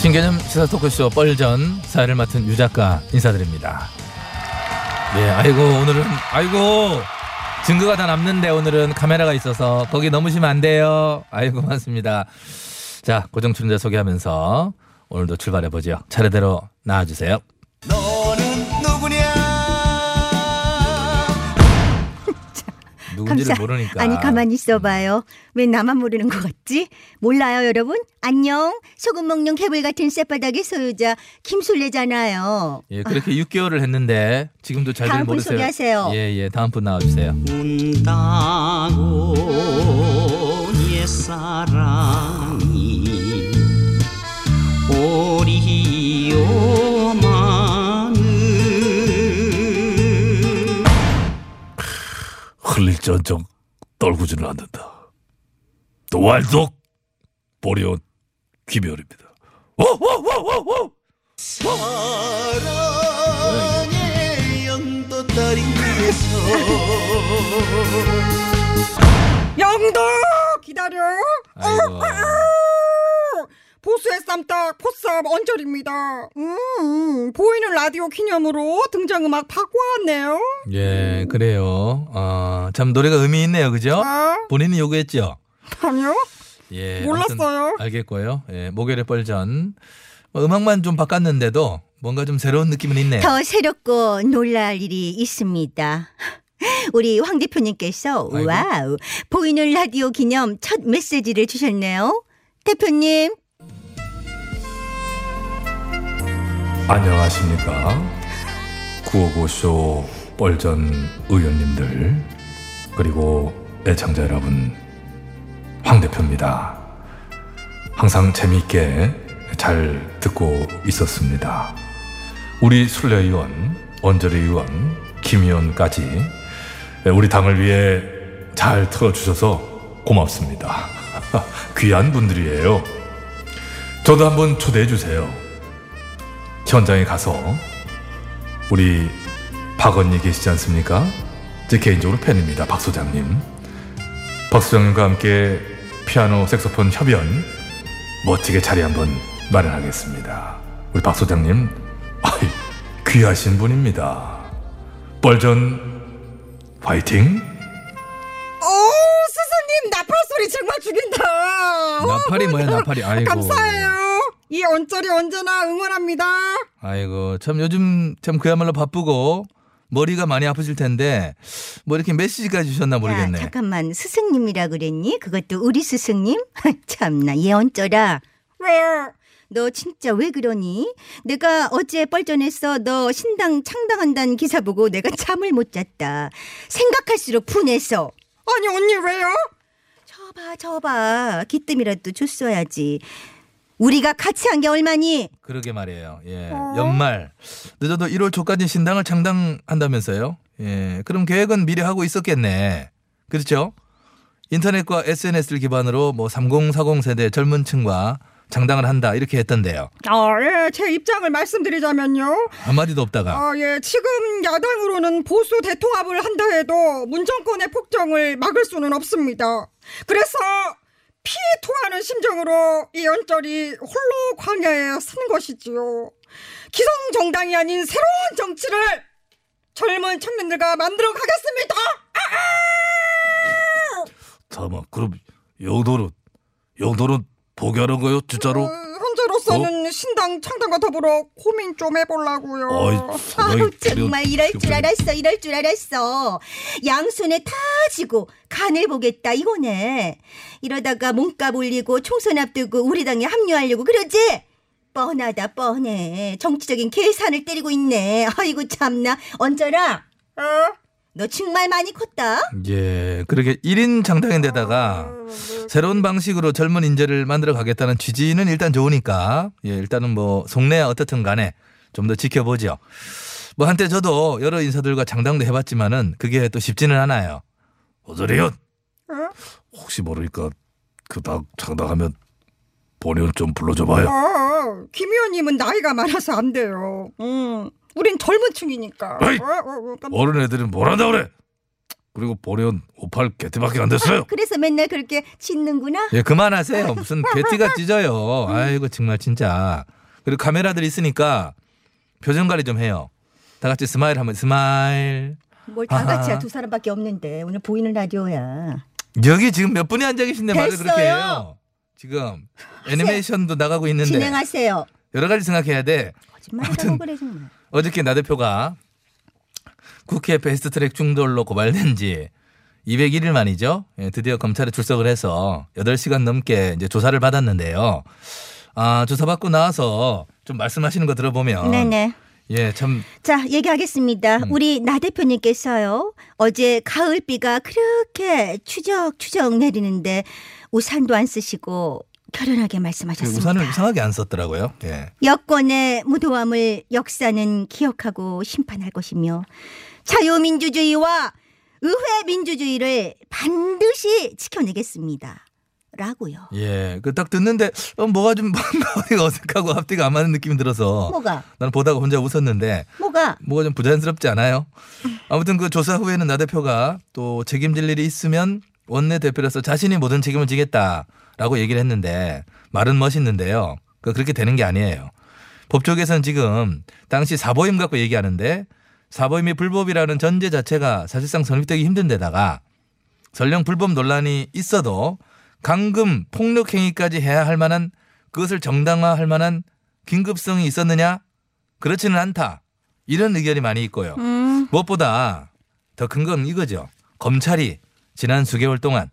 신개념 시사 토크쇼 뻘전 사회를 맡은 유 작가 인사드립니다. 네, 아이고 오늘은 아이고 증거가 다 남는데 오늘은 카메라가 있어서 거기 넘으시면 안 돼요. 아이고 맞습니다. 자 고정 출연자 소개하면서 오늘도 출발해 보죠. 차례대로 나와주세요. 누군지를 감사- 모르니까. 아니 가만히 있어봐요. 왜 나만 모르는 것 같지? 몰라요 여러분? 안녕. 소금 먹는 개불 같은 쌔바닥의 소유자 김술래잖아요. 예, 그렇게 6개월을 했는데 지금도 잘들 다음 분 모르세요. 소개하세요. 예, 예, 다음 분 나와주세요. 운다고 옛사랑 흘릴 전적 떨구지는 않는다. 또 왈독 보리온 귀별입니다. 오오오오오 사랑의 영도 다리 위에서 영도 기다려. 아이고. 보수의 쌈닭 포쌈 언저리입니다. 음, 보이는 라디오 기념으로 등장음악 바꿔왔네요. 예, 그래요. 어, 참 노래가 의미 있네요, 그죠? 아, 본인이 요구했죠? 아니요? 예. 몰랐어요. 알겠고요. 예, 목요일의 뻘전. 뭐 음악만 좀 바꿨는데도 뭔가 좀 새로운 느낌은 있네요. 더 새롭고 놀랄 일이 있습니다. 우리 황 대표님께서 아이고. 와우 보이는 라디오 기념 첫 메시지를 주셨네요. 대표님 안녕하십니까. 955쇼 뻘전 의원님들, 그리고 애청자 여러분, 황 대표입니다. 항상 재미있게 잘 듣고 있었습니다. 우리 순례 의원, 언저리 의원, 김 의원까지 우리 당을 위해 잘 틀어주셔서 고맙습니다. 귀한 분들이에요. 저도 한번 초대해 주세요. 현장에 가서 우리 박 언니 계시지 않습니까? 제 개인적으로 팬입니다. 박 소장님. 박 소장님과 함께 피아노, 색소폰 협연 멋지게 자리 한번 마련하겠습니다. 우리 박 소장님, 아이, 귀하신 분입니다. 뻘전 화이팅! 오, 스승님 나팔 소리 정말 죽인다. 나팔이 뭐야, 나팔이. 아이고. 감사해요. 이 언저리 언제나 응원합니다. 아이고 참 요즘 참 그야말로 바쁘고 머리가 많이 아프실 텐데 뭐 이렇게 메시지까지 주셨나 모르겠네. 야, 잠깐만 스승님이라 그랬니? 그것도 우리 스승님? 참나 예언쩌라. 왜요? 너 진짜 왜 그러니? 내가 어제 뻘전에서 너 신당 창당한다는 기사 보고 내가 잠을 못 잤다. 생각할수록 분해서. 아니 언니 왜요? 저봐 저봐 기뜸이라도 줬어야지. 우리가 같이 한 게 얼마니? 그러게 말이에요. 예. 어? 연말 늦어도 1월 초까지 신당을 창당한다면서요. 예. 그럼 계획은 미리 하고 있었겠네. 그렇죠? 인터넷과 SNS를 기반으로 뭐 3040 세대 젊은 층과 장당을 한다 이렇게 했던데요. 아, 예, 제 입장을 말씀드리자면요. 한마디도 없다가 아, 예, 지금 야당으로는 보수 대통합을 한다 해도 문정권의 폭정을 막을 수는 없습니다. 그래서 피해 토하는 심정으로 이 연절이 홀로 광야에 서는 것이지요. 기성 정당이 아닌 새로운 정치를 젊은 청년들과 만들어 가겠습니다. 잠깐만 그럼 영도는 영도는 포기하는 거요 진짜로? 어, 현재로서는 신당 창당과 더불어 고민 좀 해보려고요. 어이, 아우 정말 이럴 줄 알았어 이럴 줄 알았어. 양손에 다 쥐고 간을 보겠다 이거네. 이러다가 몸값 올리고 총선 앞두고 우리 당에 합류하려고 그러지? 뻔하다 뻔해. 정치적인 계산을 때리고 있네. 아이고 참나. 언저라? 어? 너 정말 많이 컸다 예, 그렇게 1인 장당인데다가 새로운 방식으로 젊은 인재를 만들어 가겠다는 취지는 일단 좋으니까 예, 일단은 뭐 속내야 어떻든 간에 좀 더 지켜보죠. 뭐 한때 저도 여러 인사들과 장당도 해봤지만은 그게 또 쉽지는 않아요. 오전이요. 어? 혹시 모르니까 그 당 창당하면 본의원 좀 불러줘봐요. 어, 김 의원님은 나이가 많아서 안 돼요. 음, 우린 젊은 층이니까. 어이! 어, 어, 어, 깜- 어른 애들은 뭘 한다 그래? 그리고 본의원 58 개띠밖에 안 됐어요. 그래서 맨날 그렇게 짖는구나 예, 그만하세요. 무슨 개띠가 짖어요. 아이고 정말 진짜. 그리고 카메라들 있으니까 표정 관리 좀 해요. 다 같이 스마일 하면 스마일. 뭘 다 같이야. 두 사람밖에 없는데 오늘 보이는 라디오야 여기 지금 몇 분이 앉아 계신데 말을 그렇게. 해요. 지금 애니메이션도 나가고 있는데 진행하세요 여러 가지 생각해야 돼. 거짓말 하고 그래 정말 어저께 나 대표가 국회 베스트트랙 중돌로 고발된 지 201일 만이죠. 예, 드디어 검찰에 출석을 해서 8시간 넘게 이제 조사를 받았는데요. 아, 조사받고 나와서 좀 말씀하시는 거 들어보면 네네 예, 참 자, 얘기하겠습니다. 음. 우리 나 대표님께서요. 어제 가을비가 그렇게 추적추적 내리는데 우산도 안 쓰시고 결연하게 말씀하셨습니다. 그 우산을 이상하게 안 썼더라고요. 예. 여권의 무도함을 역사는 기억하고 심판할 것이며 자유민주주의와 의회 민주주의를 반드시 지켜내겠습니다. 라고요. 예. 그 딱 듣는데 어, 뭐가 좀 어디가 어색하고 앞뒤가 안 맞는 느낌이 들어서 뭐가? 나는 보다가 혼자 웃었는데 뭐가? 뭐가 좀 부자연스럽지 않아요? 아무튼 그 조사 후에는 나 대표가 또 책임질 일이 있으면 원내 대표로서 자신이 모든 책임을 지겠다 라고 얘기를 했는데 말은 멋있는데요. 그 그렇게 되는 게 아니에요. 법조계에서는 지금 당시 사보임 갖고 얘기하는데 사보임이 불법이라는 전제 자체가 사실상 성립되기 힘든 데다가 설령 불법 논란이 있어도 강금 폭력 행위까지 해야 할 만한 그것을 정당화할 만한 긴급성이 있었느냐? 그렇지는 않다. 이런 의견이 많이 있고요. 음, 무엇보다 더 큰 건 이거죠. 검찰이 지난 수개월 동안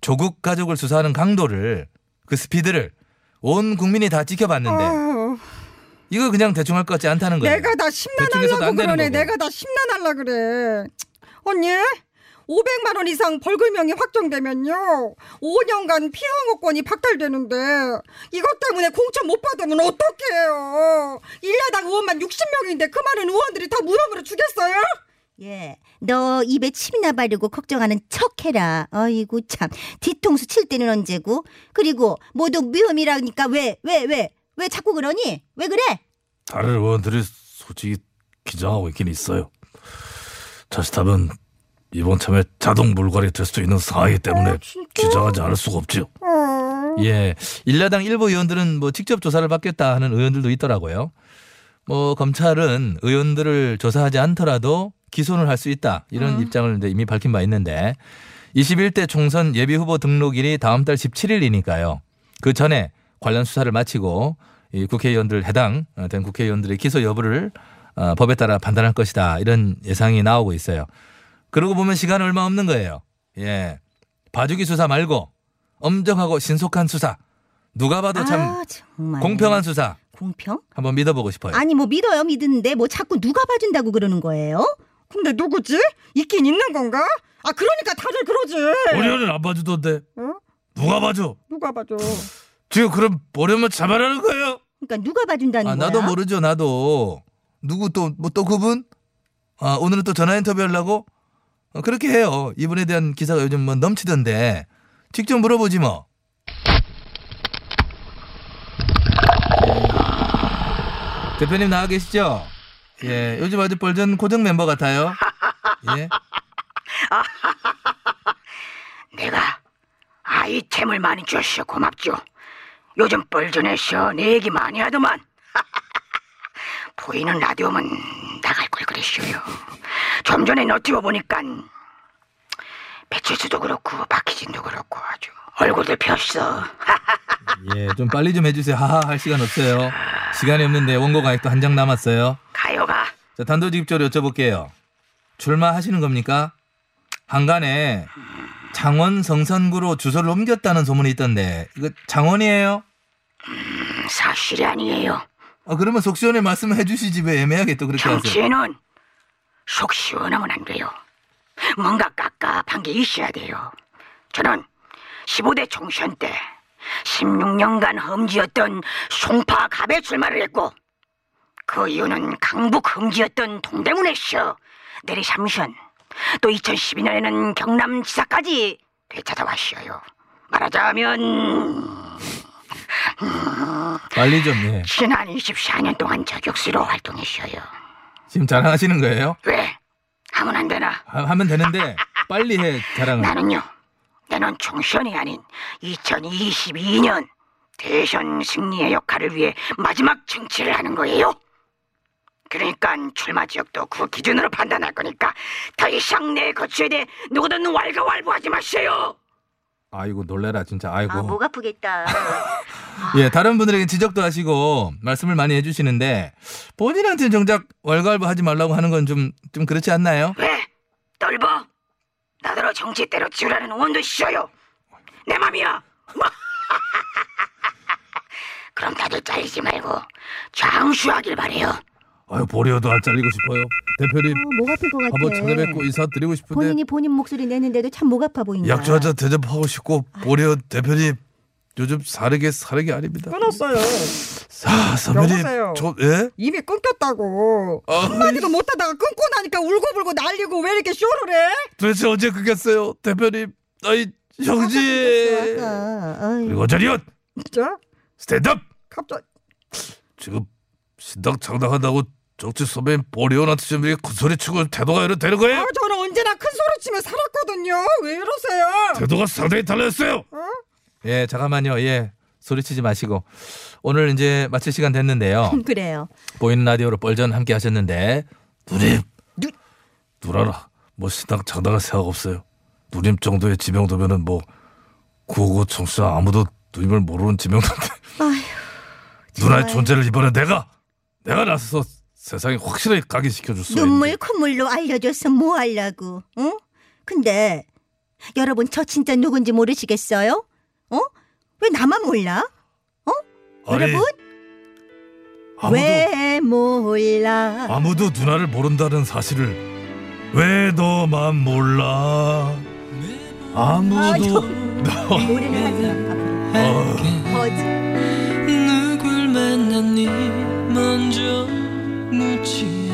조국 가족을 수사하는 강도를 그 스피드를 온 국민이 다 지켜봤는데 어, 이거 그냥 대충 할 것 같지 않다는 거예요. 내가 다 심란하려고 그러네. 내가 다 심란하려 그래. 언니, 500만 원 이상 벌금형이 확정되면요. 5년간 피선거권이 박탈되는데 이것 때문에 공천 못 받으면 어떡해요. 1야당 의원만 60명인데 그 많은 의원들이 다 무덤으로 주겠어요? 예. 너 입에 침이나 바르고 걱정하는 척 해라. 어이구, 참. 뒤통수 칠 때는 언제고? 그리고 모두 위험이라니까 왜, 왜, 왜? 왜 자꾸 그러니? 왜 그래? 다른 의원들이 솔직히 기장하고 있긴 있어요. 자칫하면 이번 참에 자동 물갈이 될 수도 있는 상황이기 때문에 기장하지 않을 수가 없죠. 어. 예. 일야당 일부 의원들은 뭐 직접 조사를 받겠다 하는 의원들도 있더라고요. 뭐 검찰은 의원들을 조사하지 않더라도 기소를 할 수 있다. 이런 입장을 이제 이미 밝힌 바 있는데 21대 총선 예비 후보 등록일이 다음 달 17일이니까요. 그 전에 관련 수사를 마치고 이 국회의원들 해당된 국회의원들의 기소 여부를 어, 법에 따라 판단할 것이다. 이런 예상이 나오고 있어요. 그러고 보면 시간 얼마 없는 거예요. 예. 봐주기 수사 말고 엄정하고 신속한 수사. 누가 봐도 참 아, 정말. 공평한 수사 공평? 한번 믿어보고 싶어요. 아니, 뭐 믿어요, 믿는데 뭐 자꾸 누가 봐준다고 그러는 거예요? 근데 누구지? 있긴 있는 건가? 아 그러니까 다들 그러지. 본의원은 안 봐주던데 어? 누가 봐줘? 누가 봐줘? 지금 그럼 본의원만 잡아라는 거예요? 그러니까 누가 봐준다는 아, 거야? 나도 모르죠, 나도. 누구 또, 뭐 또 그분? 아, 오늘은 또 전화 인터뷰 하려고? 어, 그렇게 해요. 이분에 대한 기사가 요즘 뭐 넘치던데. 직접 물어보지 뭐. 예. 대표님 나와 계시죠? 예, 요즘 아주 뻘전 고정 멤버 같아요. 예. 내가 아이템을 많이 주셔 고맙죠. 요즘 뻘전에서 내 얘기 많이 하더만. 보이는 라디오면 나갈 걸 그랬어요. 좀 전에 너티브 보니까 배치수도 그렇고 박희진도 그렇고 아주 얼굴도 폈어. 예, 좀 빨리 좀 해주세요. 하하 할 시간 없어요. 시간이 없는데 원고 가액도 한 장 남았어요. 가요가 자, 단도직입적으로 여쭤볼게요. 출마하시는 겁니까? 한간에 창원 성선구로 주소를 옮겼다는 소문이 있던데 이거 창원이에요? 음, 사실이 아니에요. 아, 그러면 속 시원히 말씀해 주시지 왜 애매하게 또 그렇게 하세요? 정치에는 속 시원하면 안 돼요. 뭔가 깝깝한 게 있어야 돼요. 저는 15대 총선 때 16년간 험지였던 송파 갑에 출마를 했고 그 이유는 강북 험지였던 동대문에서 내리 삼선 또 2012년에는 경남 지사까지 되찾아왔어요. 말하자면 빨리 좀 예. 지난 24년 동안 저격수로 활동했어요. 지금 자랑하시는 거예요? 왜? 하면 안 되나? 하, 하면 되는데 빨리 해 자랑을. 나는요. 나는 총선이 아닌 2022년 대선 승리의 역할을 위해 마지막 정치를 하는 거예요. 그러니까 출마 지역도 그 기준으로 판단할 거니까 더 이상 내 거취에 대해 누구든 왈가왈부하지 마세요. 아이고 놀래라 진짜 아이고. 아, 목 아프겠다. 예, 다른 분들에게 지적도 하시고 말씀을 많이 해주시는데 본인한테는 정작 월갈부 하지 말라고 하는 건 좀 좀 그렇지 않나요? 왜? 넓어? 나더러 정치 때려치우라는 원도 있어요. 내 맘이야. 그럼 다들 잘리지 말고 장수하길 바래요. 아유 보리어도 안 잘리고 싶어요. 대표님 목 아플 것 한번 찾아뵙고 인사드리고 싶은데 본인이 본인 목소리 내는데도 참 목 아파 보인다. 약주 한잔 대접하고 싶고 보리어 대표님 요즘 사르게 사르게 아닙니다. 끊었어요. 아 선배님 여보세요? 저 예? 입이 끊겼다고. 아, 한마디도 못하다가 끊고 나니까 울고불고 난리고 왜 이렇게 쇼를 해? 도대체 언제 끊겼어요 대표님? 아이 형제. 그리고 저리요 진짜? 스탠드업 갑자기 지금 신당 장당한다고 정치 선배님 보리어한테 좀 이렇게 큰 소리 치고 태도가 이래 되는 거예요? 아, 저는 언제나 큰 소리 치며 살았거든요. 왜 이러세요? 태도가 상당히 달라졌어요. 예, 잠깐만요. 예, 소리치지 마시고 오늘 이제 마칠 시간 됐는데요. 그래요. 보이는 라디오로 뻘전 함께 하셨는데 누님 누나라 뭐 신당 장당할 생각 없어요. 누님 정도의 지명도면은 뭐 구호고 청취자 아무도 누님을 모르는 지명도인데 아휴. 누나의 존재를 이번에 내가 내가 나서서 세상에 확실하게 각인시켜줄 수 눈물 콧물로 알려줘서 뭐 하려고? 응? 근데 여러분 저 진짜 누군지 모르시겠어요? 어? 왜 나만 몰라? 아니, 여러분 아무도 왜 몰라? 아무도 누나를 모른다는 사실을 왜 너만 몰라 아무도 너 노래를 하지 마. 어, 거짓. 누굴 만났니 먼저 묻지